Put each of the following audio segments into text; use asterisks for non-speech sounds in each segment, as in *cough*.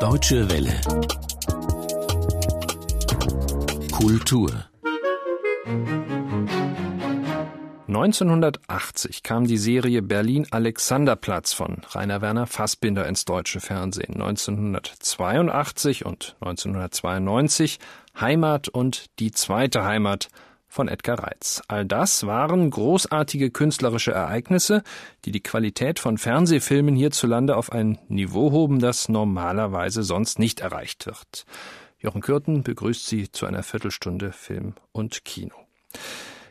Deutsche Welle. Kultur. 1980 kam die Serie Berlin Alexanderplatz von Rainer Werner Fassbinder ins deutsche Fernsehen. 1982 und 1992 Heimat und die zweite Heimat von Edgar Reitz. All das waren großartige künstlerische Ereignisse, die die Qualität von Fernsehfilmen hierzulande auf ein Niveau hoben, das normalerweise sonst nicht erreicht wird. Jochen Kürten begrüßt Sie zu einer Viertelstunde Film und Kino.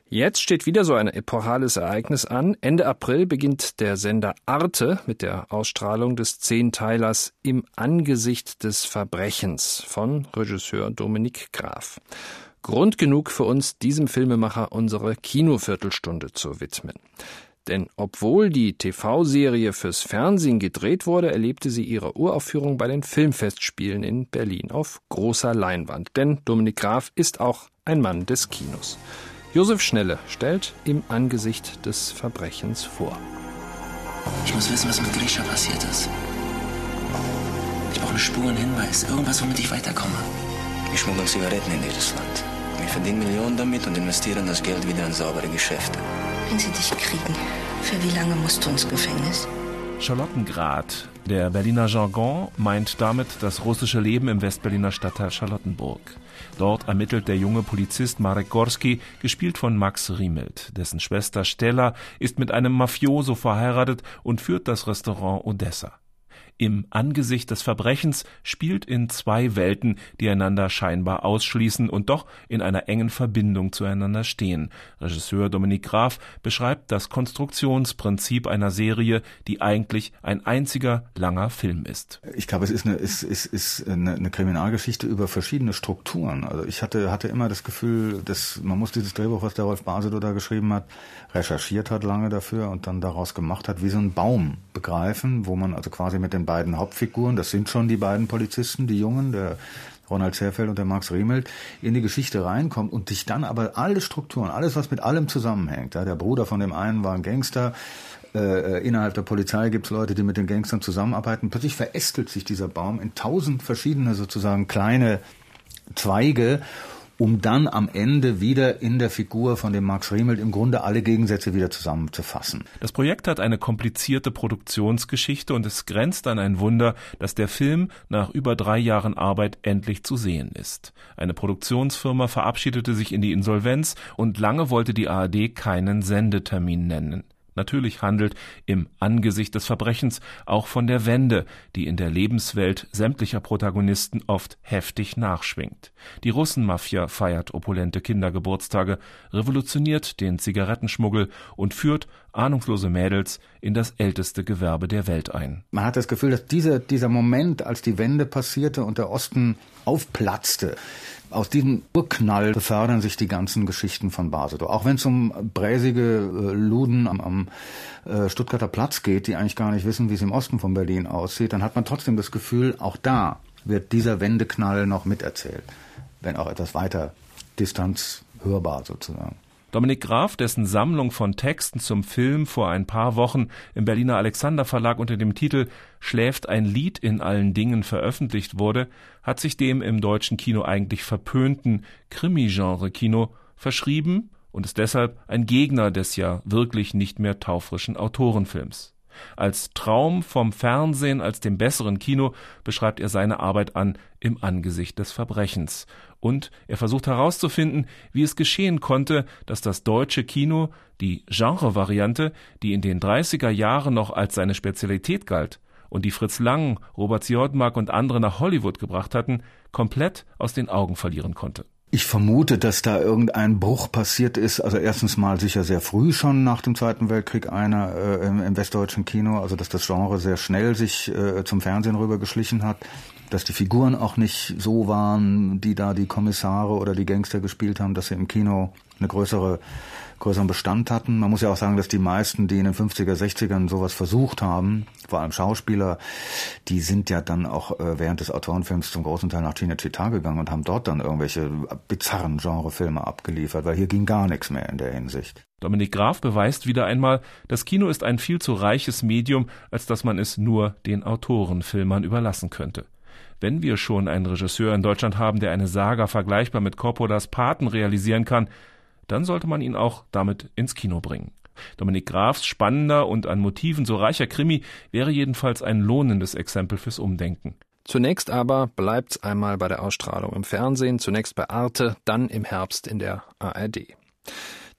Jetzt steht wieder so ein epochales Ereignis an. Ende April beginnt der Sender Arte mit der Ausstrahlung des Zehnteilers Im Angesicht des Verbrechens von Regisseur Dominik Graf. Grund genug für uns, diesem Filmemacher unsere Kinoviertelstunde zu widmen. Denn obwohl die TV-Serie fürs Fernsehen gedreht wurde, erlebte sie ihre Uraufführung bei den Filmfestspielen in Berlin auf großer Leinwand. Denn Dominik Graf ist auch ein Mann des Kinos. Josef Schnelle stellt im Angesicht des Verbrechens vor. Ich muss wissen, was mit Grisha passiert ist. Ich brauche eine Spur, einen Hinweis, irgendwas, womit ich weiterkomme. Wir schmuggeln Zigaretten in jedes Land. Wir verdienen Millionen damit und investieren das Geld wieder in saubere Geschäfte. Wenn sie dich kriegen, für wie lange musst du ins Gefängnis? Charlottengrad. Der Berliner Jargon meint damit das russische Leben im Westberliner Stadtteil Charlottenburg. Dort ermittelt der junge Polizist Marek Gorski, gespielt von Max Riemelt. Dessen Schwester Stella ist mit einem Mafioso verheiratet und führt das Restaurant Odessa im Angesicht des Verbrechens spielt in zwei Welten, die einander scheinbar ausschließen und doch in einer engen Verbindung zueinander stehen. Regisseur Dominik Graf beschreibt das Konstruktionsprinzip einer Serie, die eigentlich ein einziger langer Film ist. Ich glaube, es ist eine, ist, ist, ist eine, eine Kriminalgeschichte über verschiedene Strukturen. Also ich hatte, hatte immer das Gefühl, dass man muss dieses Drehbuch, was der Rolf Basedow da geschrieben hat, recherchiert hat lange dafür und dann daraus gemacht hat, wie so ein Baum begreifen, wo man also quasi mit den beiden Hauptfiguren, das sind schon die beiden Polizisten, die Jungen, der Ronald Zerfeld und der Max Riemelt, in die Geschichte reinkommt und sich dann aber alle Strukturen, alles was mit allem zusammenhängt, ja, der Bruder von dem einen war ein Gangster, äh, innerhalb der Polizei gibt es Leute, die mit den Gangstern zusammenarbeiten. Plötzlich verästelt sich dieser Baum in tausend verschiedene sozusagen kleine Zweige um dann am Ende wieder in der Figur von dem Max Riemelt im Grunde alle Gegensätze wieder zusammenzufassen. Das Projekt hat eine komplizierte Produktionsgeschichte und es grenzt an ein Wunder, dass der Film nach über drei Jahren Arbeit endlich zu sehen ist. Eine Produktionsfirma verabschiedete sich in die Insolvenz und lange wollte die ARD keinen Sendetermin nennen. Natürlich handelt im Angesicht des Verbrechens auch von der Wende, die in der Lebenswelt sämtlicher Protagonisten oft heftig nachschwingt. Die Russenmafia feiert opulente Kindergeburtstage, revolutioniert den Zigarettenschmuggel und führt ahnungslose Mädels in das älteste Gewerbe der Welt ein. Man hat das Gefühl, dass dieser, dieser Moment, als die Wende passierte und der Osten aufplatzte, aus diesem Urknall befördern sich die ganzen Geschichten von Basedow. Auch wenn es um bräsige äh, Luden am, am äh, Stuttgarter Platz geht, die eigentlich gar nicht wissen, wie es im Osten von Berlin aussieht, dann hat man trotzdem das Gefühl, auch da wird dieser Wendeknall noch miterzählt, wenn auch etwas weiter Distanz hörbar sozusagen. Dominik Graf, dessen Sammlung von Texten zum Film vor ein paar Wochen im Berliner Alexander Verlag unter dem Titel Schläft ein Lied in allen Dingen veröffentlicht wurde, hat sich dem im deutschen Kino eigentlich verpönten Krimi-Genre-Kino verschrieben und ist deshalb ein Gegner des ja wirklich nicht mehr taufrischen Autorenfilms. Als Traum vom Fernsehen als dem besseren Kino beschreibt er seine Arbeit an im Angesicht des Verbrechens. Und er versucht herauszufinden, wie es geschehen konnte, dass das deutsche Kino die Genre-Variante, die in den 30er Jahren noch als seine Spezialität galt und die Fritz Lang, Robert Siodmak und andere nach Hollywood gebracht hatten, komplett aus den Augen verlieren konnte. Ich vermute, dass da irgendein Bruch passiert ist. Also erstens mal sicher sehr früh schon nach dem Zweiten Weltkrieg einer äh, im, im, westdeutschen Kino. Also dass das Genre sehr schnell sich äh, zum Fernsehen rübergeschlichen hat. Dass die Figuren auch nicht so waren, die da die Kommissare oder die Gangster gespielt haben, dass sie im Kino eine größere größeren Bestand hatten. Man muss ja auch sagen, dass die meisten, die in den 50er, 60ern sowas versucht haben, vor allem Schauspieler, die sind ja dann auch äh, während des Autorenfilms zum großen Teil nach Cinecittà gegangen und haben dort dann irgendwelche bizarren Genrefilme abgeliefert, weil hier ging gar nichts mehr in der Hinsicht. Dominik Graf beweist wieder einmal, das Kino ist ein viel zu reiches Medium, als dass man es nur den Autorenfilmern überlassen könnte. Wenn wir schon einen Regisseur in Deutschland haben, der eine Saga vergleichbar mit Coppolas Paten realisieren kann, dann sollte man ihn auch damit ins Kino bringen. Dominik Grafs spannender und an Motiven so reicher Krimi wäre jedenfalls ein lohnendes Exempel fürs Umdenken. Zunächst aber bleibt's einmal bei der Ausstrahlung im Fernsehen, zunächst bei Arte, dann im Herbst in der ARD.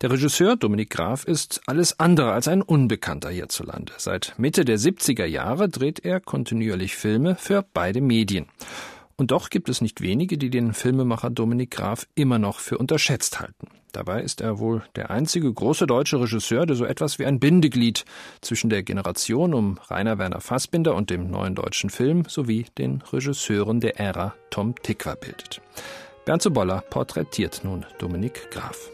Der Regisseur Dominik Graf ist alles andere als ein Unbekannter hierzulande. Seit Mitte der 70er Jahre dreht er kontinuierlich Filme für beide Medien. Und doch gibt es nicht wenige, die den Filmemacher Dominik Graf immer noch für unterschätzt halten. Dabei ist er wohl der einzige große deutsche Regisseur, der so etwas wie ein Bindeglied zwischen der Generation um Rainer Werner Fassbinder und dem neuen deutschen Film sowie den Regisseuren der Ära Tom Tickwer bildet. Bernd Zuboller porträtiert nun Dominik Graf.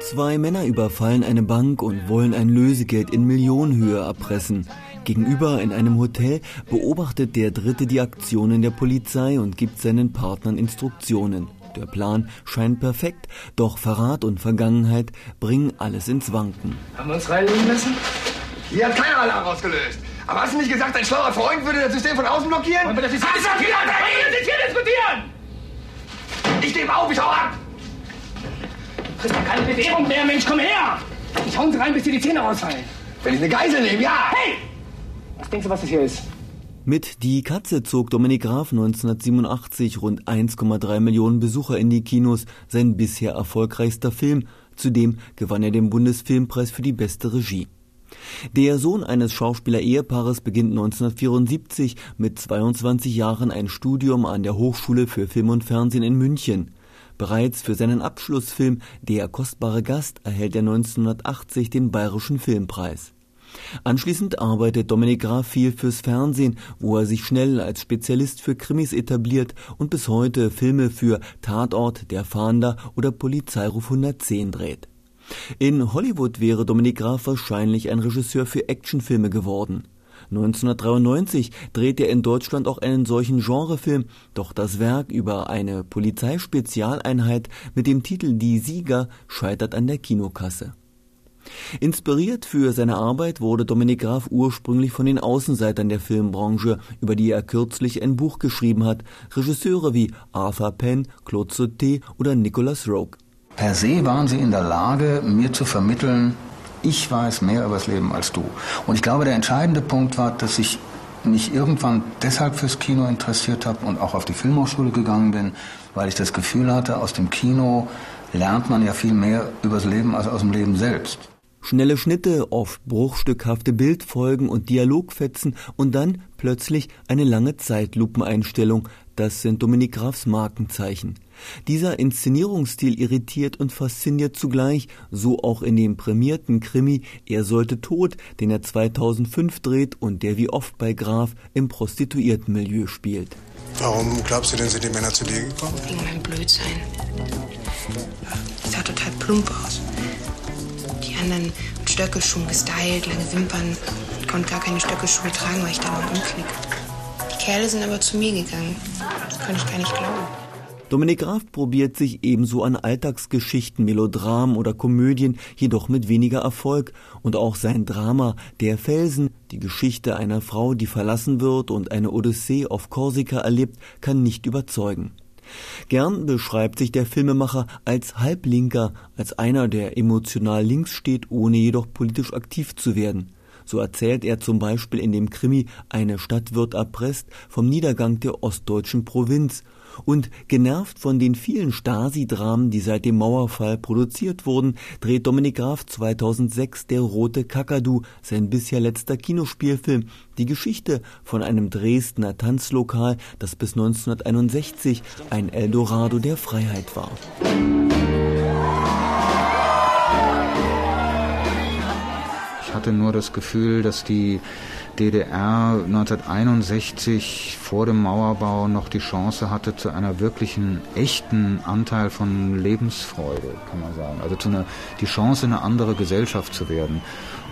Zwei Männer überfallen eine Bank und wollen ein Lösegeld in Millionenhöhe erpressen. Gegenüber in einem Hotel beobachtet der Dritte die Aktionen der Polizei und gibt seinen Partnern Instruktionen. Der Plan scheint perfekt, doch Verrat und Vergangenheit bringen alles ins Wanken. Haben wir uns reinlegen lassen? Hier hat keiner Alarm ausgelöst. Aber hast du nicht gesagt, ein schlauer Freund würde das System von außen blockieren? Wollen wir das jetzt diskutieren? Wir hier diskutieren! Ich gebe auf, ich hau ab! Kriegst doch keine Bewährung mehr, Mensch, komm her! Ich hau uns rein, bis dir die Zähne rausfallen. Wenn ich eine Geisel nehme, ja! Hey! Was denkst du, was das hier ist? Mit Die Katze zog Dominik Graf 1987 rund 1,3 Millionen Besucher in die Kinos, sein bisher erfolgreichster Film. Zudem gewann er den Bundesfilmpreis für die beste Regie. Der Sohn eines Schauspieler-Ehepaares beginnt 1974 mit 22 Jahren ein Studium an der Hochschule für Film und Fernsehen in München. Bereits für seinen Abschlussfilm Der kostbare Gast erhält er 1980 den Bayerischen Filmpreis. Anschließend arbeitet Dominik Graf viel fürs Fernsehen, wo er sich schnell als Spezialist für Krimis etabliert und bis heute Filme für Tatort, Der Fahnder oder Polizeiruf 110 dreht. In Hollywood wäre Dominik Graf wahrscheinlich ein Regisseur für Actionfilme geworden. 1993 dreht er in Deutschland auch einen solchen Genrefilm, doch das Werk über eine Polizeispezialeinheit mit dem Titel Die Sieger scheitert an der Kinokasse. Inspiriert für seine Arbeit wurde Dominik Graf ursprünglich von den Außenseitern der Filmbranche, über die er kürzlich ein Buch geschrieben hat, Regisseure wie Arthur Penn, Claude Sauté oder Nicholas Rogue. Per se waren sie in der Lage, mir zu vermitteln, ich weiß mehr über das Leben als du. Und ich glaube, der entscheidende Punkt war, dass ich mich irgendwann deshalb fürs Kino interessiert habe und auch auf die Filmhochschule gegangen bin, weil ich das Gefühl hatte, aus dem Kino lernt man ja viel mehr über das Leben als aus dem Leben selbst. Schnelle Schnitte, oft bruchstückhafte Bildfolgen und Dialogfetzen und dann plötzlich eine lange Zeitlupeneinstellung. Das sind Dominik Grafs Markenzeichen. Dieser Inszenierungsstil irritiert und fasziniert zugleich, so auch in dem prämierten Krimi Er sollte tot, den er 2005 dreht und der wie oft bei Graf im Prostituiertenmilieu spielt. Warum glaubst du denn, sind die Männer zu dir gekommen? Wegen meinem Blödsein. Das sah total plump aus anderen mit Stöckelschuhen gestylt, lange Wimpern. Ich konnte gar keine Stöckelschuhe tragen, weil ich da mal umknick. Die Kerle sind aber zu mir gegangen. Das konnte ich gar nicht glauben. Dominik Graf probiert sich ebenso an Alltagsgeschichten, Melodramen oder Komödien, jedoch mit weniger Erfolg. Und auch sein Drama Der Felsen, die Geschichte einer Frau, die verlassen wird und eine Odyssee auf Korsika erlebt, kann nicht überzeugen. Gern beschreibt sich der Filmemacher als Halblinker, als einer, der emotional links steht, ohne jedoch politisch aktiv zu werden. So erzählt er zum Beispiel in dem Krimi Eine Stadt wird erpresst vom Niedergang der ostdeutschen Provinz und genervt von den vielen Stasi-Dramen, die seit dem Mauerfall produziert wurden, dreht Dominik Graf 2006 Der rote Kakadu, sein bisher letzter Kinospielfilm, die Geschichte von einem Dresdner Tanzlokal, das bis 1961 ein Eldorado der Freiheit war. Ich hatte nur das Gefühl, dass die DDR 1961 vor dem Mauerbau noch die Chance hatte zu einer wirklichen echten Anteil von Lebensfreude, kann man sagen. Also zu einer, die Chance, eine andere Gesellschaft zu werden.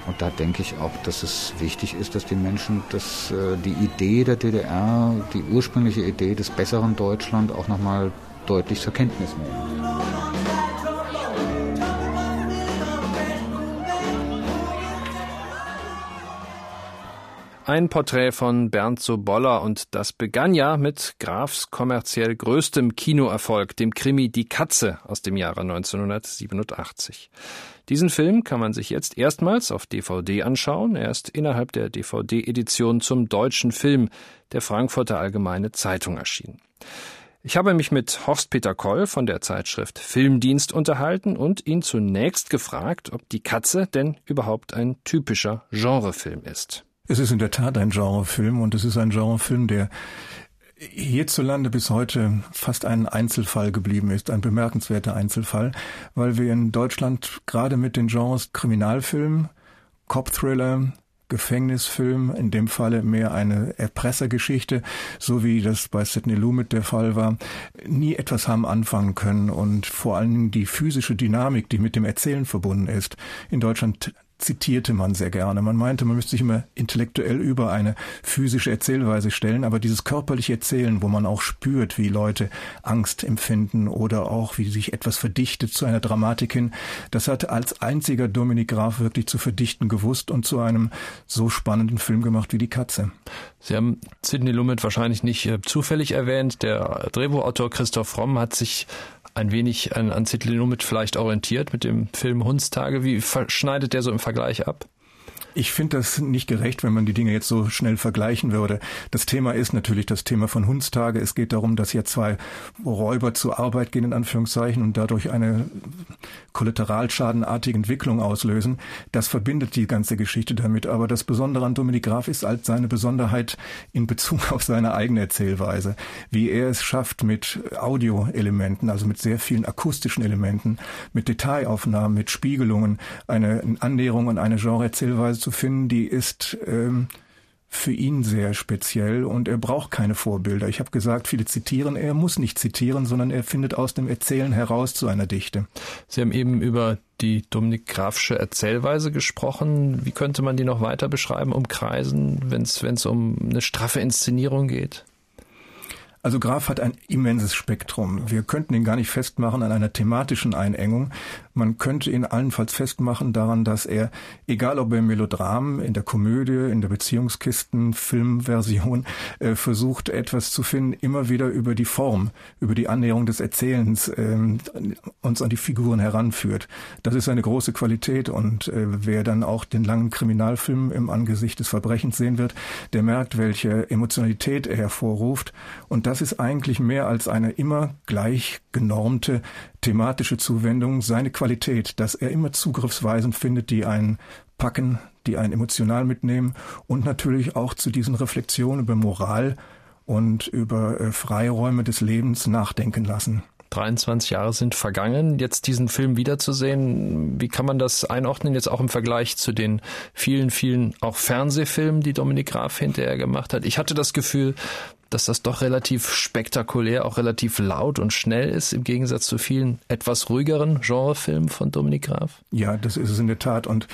Und da denke ich auch, dass es wichtig ist, dass die Menschen dass, äh, die Idee der DDR, die ursprüngliche Idee des besseren Deutschland auch nochmal deutlich zur Kenntnis nehmen. Ein Porträt von Bernd Soboller und das begann ja mit Grafs kommerziell größtem Kinoerfolg, dem Krimi Die Katze aus dem Jahre 1987. Diesen Film kann man sich jetzt erstmals auf DVD anschauen. Er ist innerhalb der DVD-Edition zum deutschen Film der Frankfurter Allgemeine Zeitung erschienen. Ich habe mich mit Horst-Peter Koll von der Zeitschrift Filmdienst unterhalten und ihn zunächst gefragt, ob Die Katze denn überhaupt ein typischer Genrefilm ist. Es ist in der Tat ein Genrefilm und es ist ein Genrefilm, der hierzulande bis heute fast ein Einzelfall geblieben ist, ein bemerkenswerter Einzelfall, weil wir in Deutschland gerade mit den Genres Kriminalfilm, Cop-Thriller, Gefängnisfilm, in dem Falle mehr eine Erpressergeschichte, so wie das bei Sidney Lumet der Fall war, nie etwas haben anfangen können. Und vor allem die physische Dynamik, die mit dem Erzählen verbunden ist, in Deutschland zitierte man sehr gerne. Man meinte, man müsste sich immer intellektuell über eine physische Erzählweise stellen, aber dieses körperliche Erzählen, wo man auch spürt, wie Leute Angst empfinden oder auch wie sich etwas verdichtet zu einer Dramatik hin, das hat als einziger Dominik Graf wirklich zu verdichten gewusst und zu einem so spannenden Film gemacht wie Die Katze. Sie haben Sidney Lumet wahrscheinlich nicht äh, zufällig erwähnt. Der Drehbuchautor Christoph Romm hat sich ein wenig an, an Zitlinumit vielleicht orientiert mit dem Film Hundstage. Wie schneidet der so im Vergleich ab? Ich finde das nicht gerecht, wenn man die Dinge jetzt so schnell vergleichen würde. Das Thema ist natürlich das Thema von Hundstage. Es geht darum, dass hier zwei Räuber zur Arbeit gehen, in Anführungszeichen, und dadurch eine kollateralschadenartige Entwicklung auslösen. Das verbindet die ganze Geschichte damit. Aber das Besondere an Dominik Graf ist halt seine Besonderheit in Bezug *laughs* auf seine eigene Erzählweise. Wie er es schafft, mit Audioelementen, also mit sehr vielen akustischen Elementen, mit Detailaufnahmen, mit Spiegelungen, eine Annäherung an eine Genre-Erzählweise zu finden, die ist ähm, für ihn sehr speziell und er braucht keine Vorbilder. Ich habe gesagt, viele zitieren, er muss nicht zitieren, sondern er findet aus dem Erzählen heraus zu einer Dichte. Sie haben eben über die Dominik Grafsche Erzählweise gesprochen. Wie könnte man die noch weiter beschreiben, umkreisen, wenn es um eine straffe Inszenierung geht? Also Graf hat ein immenses Spektrum. Wir könnten ihn gar nicht festmachen an einer thematischen Einengung. Man könnte ihn allenfalls festmachen daran, dass er, egal ob im Melodram, in der Komödie, in der Beziehungskisten, Filmversion, äh, versucht etwas zu finden, immer wieder über die Form, über die Annäherung des Erzählens äh, uns an die Figuren heranführt. Das ist eine große Qualität und äh, wer dann auch den langen Kriminalfilm im Angesicht des Verbrechens sehen wird, der merkt, welche Emotionalität er hervorruft und das ist eigentlich mehr als eine immer gleich genormte thematische Zuwendung seine Qualität, dass er immer Zugriffsweisen findet, die einen packen, die einen emotional mitnehmen und natürlich auch zu diesen Reflexionen über Moral und über äh, Freiräume des Lebens nachdenken lassen. 23 Jahre sind vergangen, jetzt diesen Film wiederzusehen. Wie kann man das einordnen, jetzt auch im Vergleich zu den vielen, vielen auch Fernsehfilmen, die Dominik Graf hinterher gemacht hat? Ich hatte das Gefühl, dass das doch relativ spektakulär, auch relativ laut und schnell ist, im Gegensatz zu vielen etwas ruhigeren Genrefilmen von Dominik Graf? Ja, das ist es in der Tat. Und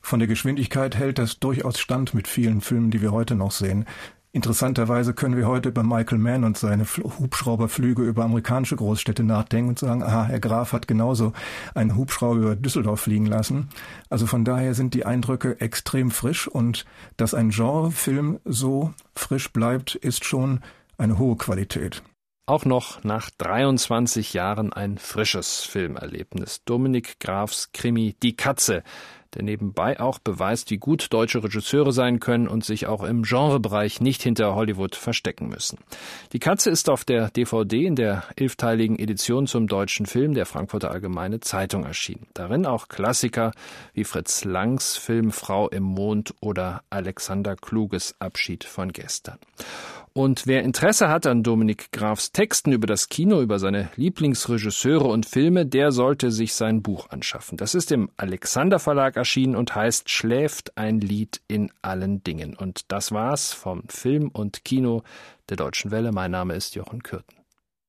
von der Geschwindigkeit hält das durchaus stand mit vielen Filmen, die wir heute noch sehen. Interessanterweise können wir heute über Michael Mann und seine Hubschrauberflüge über amerikanische Großstädte nachdenken und sagen, aha, Herr Graf hat genauso einen Hubschrauber über Düsseldorf fliegen lassen. Also von daher sind die Eindrücke extrem frisch und dass ein Genrefilm so frisch bleibt, ist schon eine hohe Qualität. Auch noch nach 23 Jahren ein frisches Filmerlebnis. Dominik Grafs Krimi Die Katze der nebenbei auch beweist, wie gut deutsche Regisseure sein können und sich auch im Genrebereich nicht hinter Hollywood verstecken müssen. Die Katze ist auf der DVD in der elfteiligen Edition zum deutschen Film der Frankfurter Allgemeine Zeitung erschienen. Darin auch Klassiker wie Fritz Langs Film Frau im Mond oder Alexander Kluges Abschied von gestern. Und wer Interesse hat an Dominik Grafs Texten über das Kino, über seine Lieblingsregisseure und Filme, der sollte sich sein Buch anschaffen. Das ist im Alexander Verlag erschienen und heißt Schläft ein Lied in allen Dingen. Und das war's vom Film und Kino der Deutschen Welle. Mein Name ist Jochen Kürten.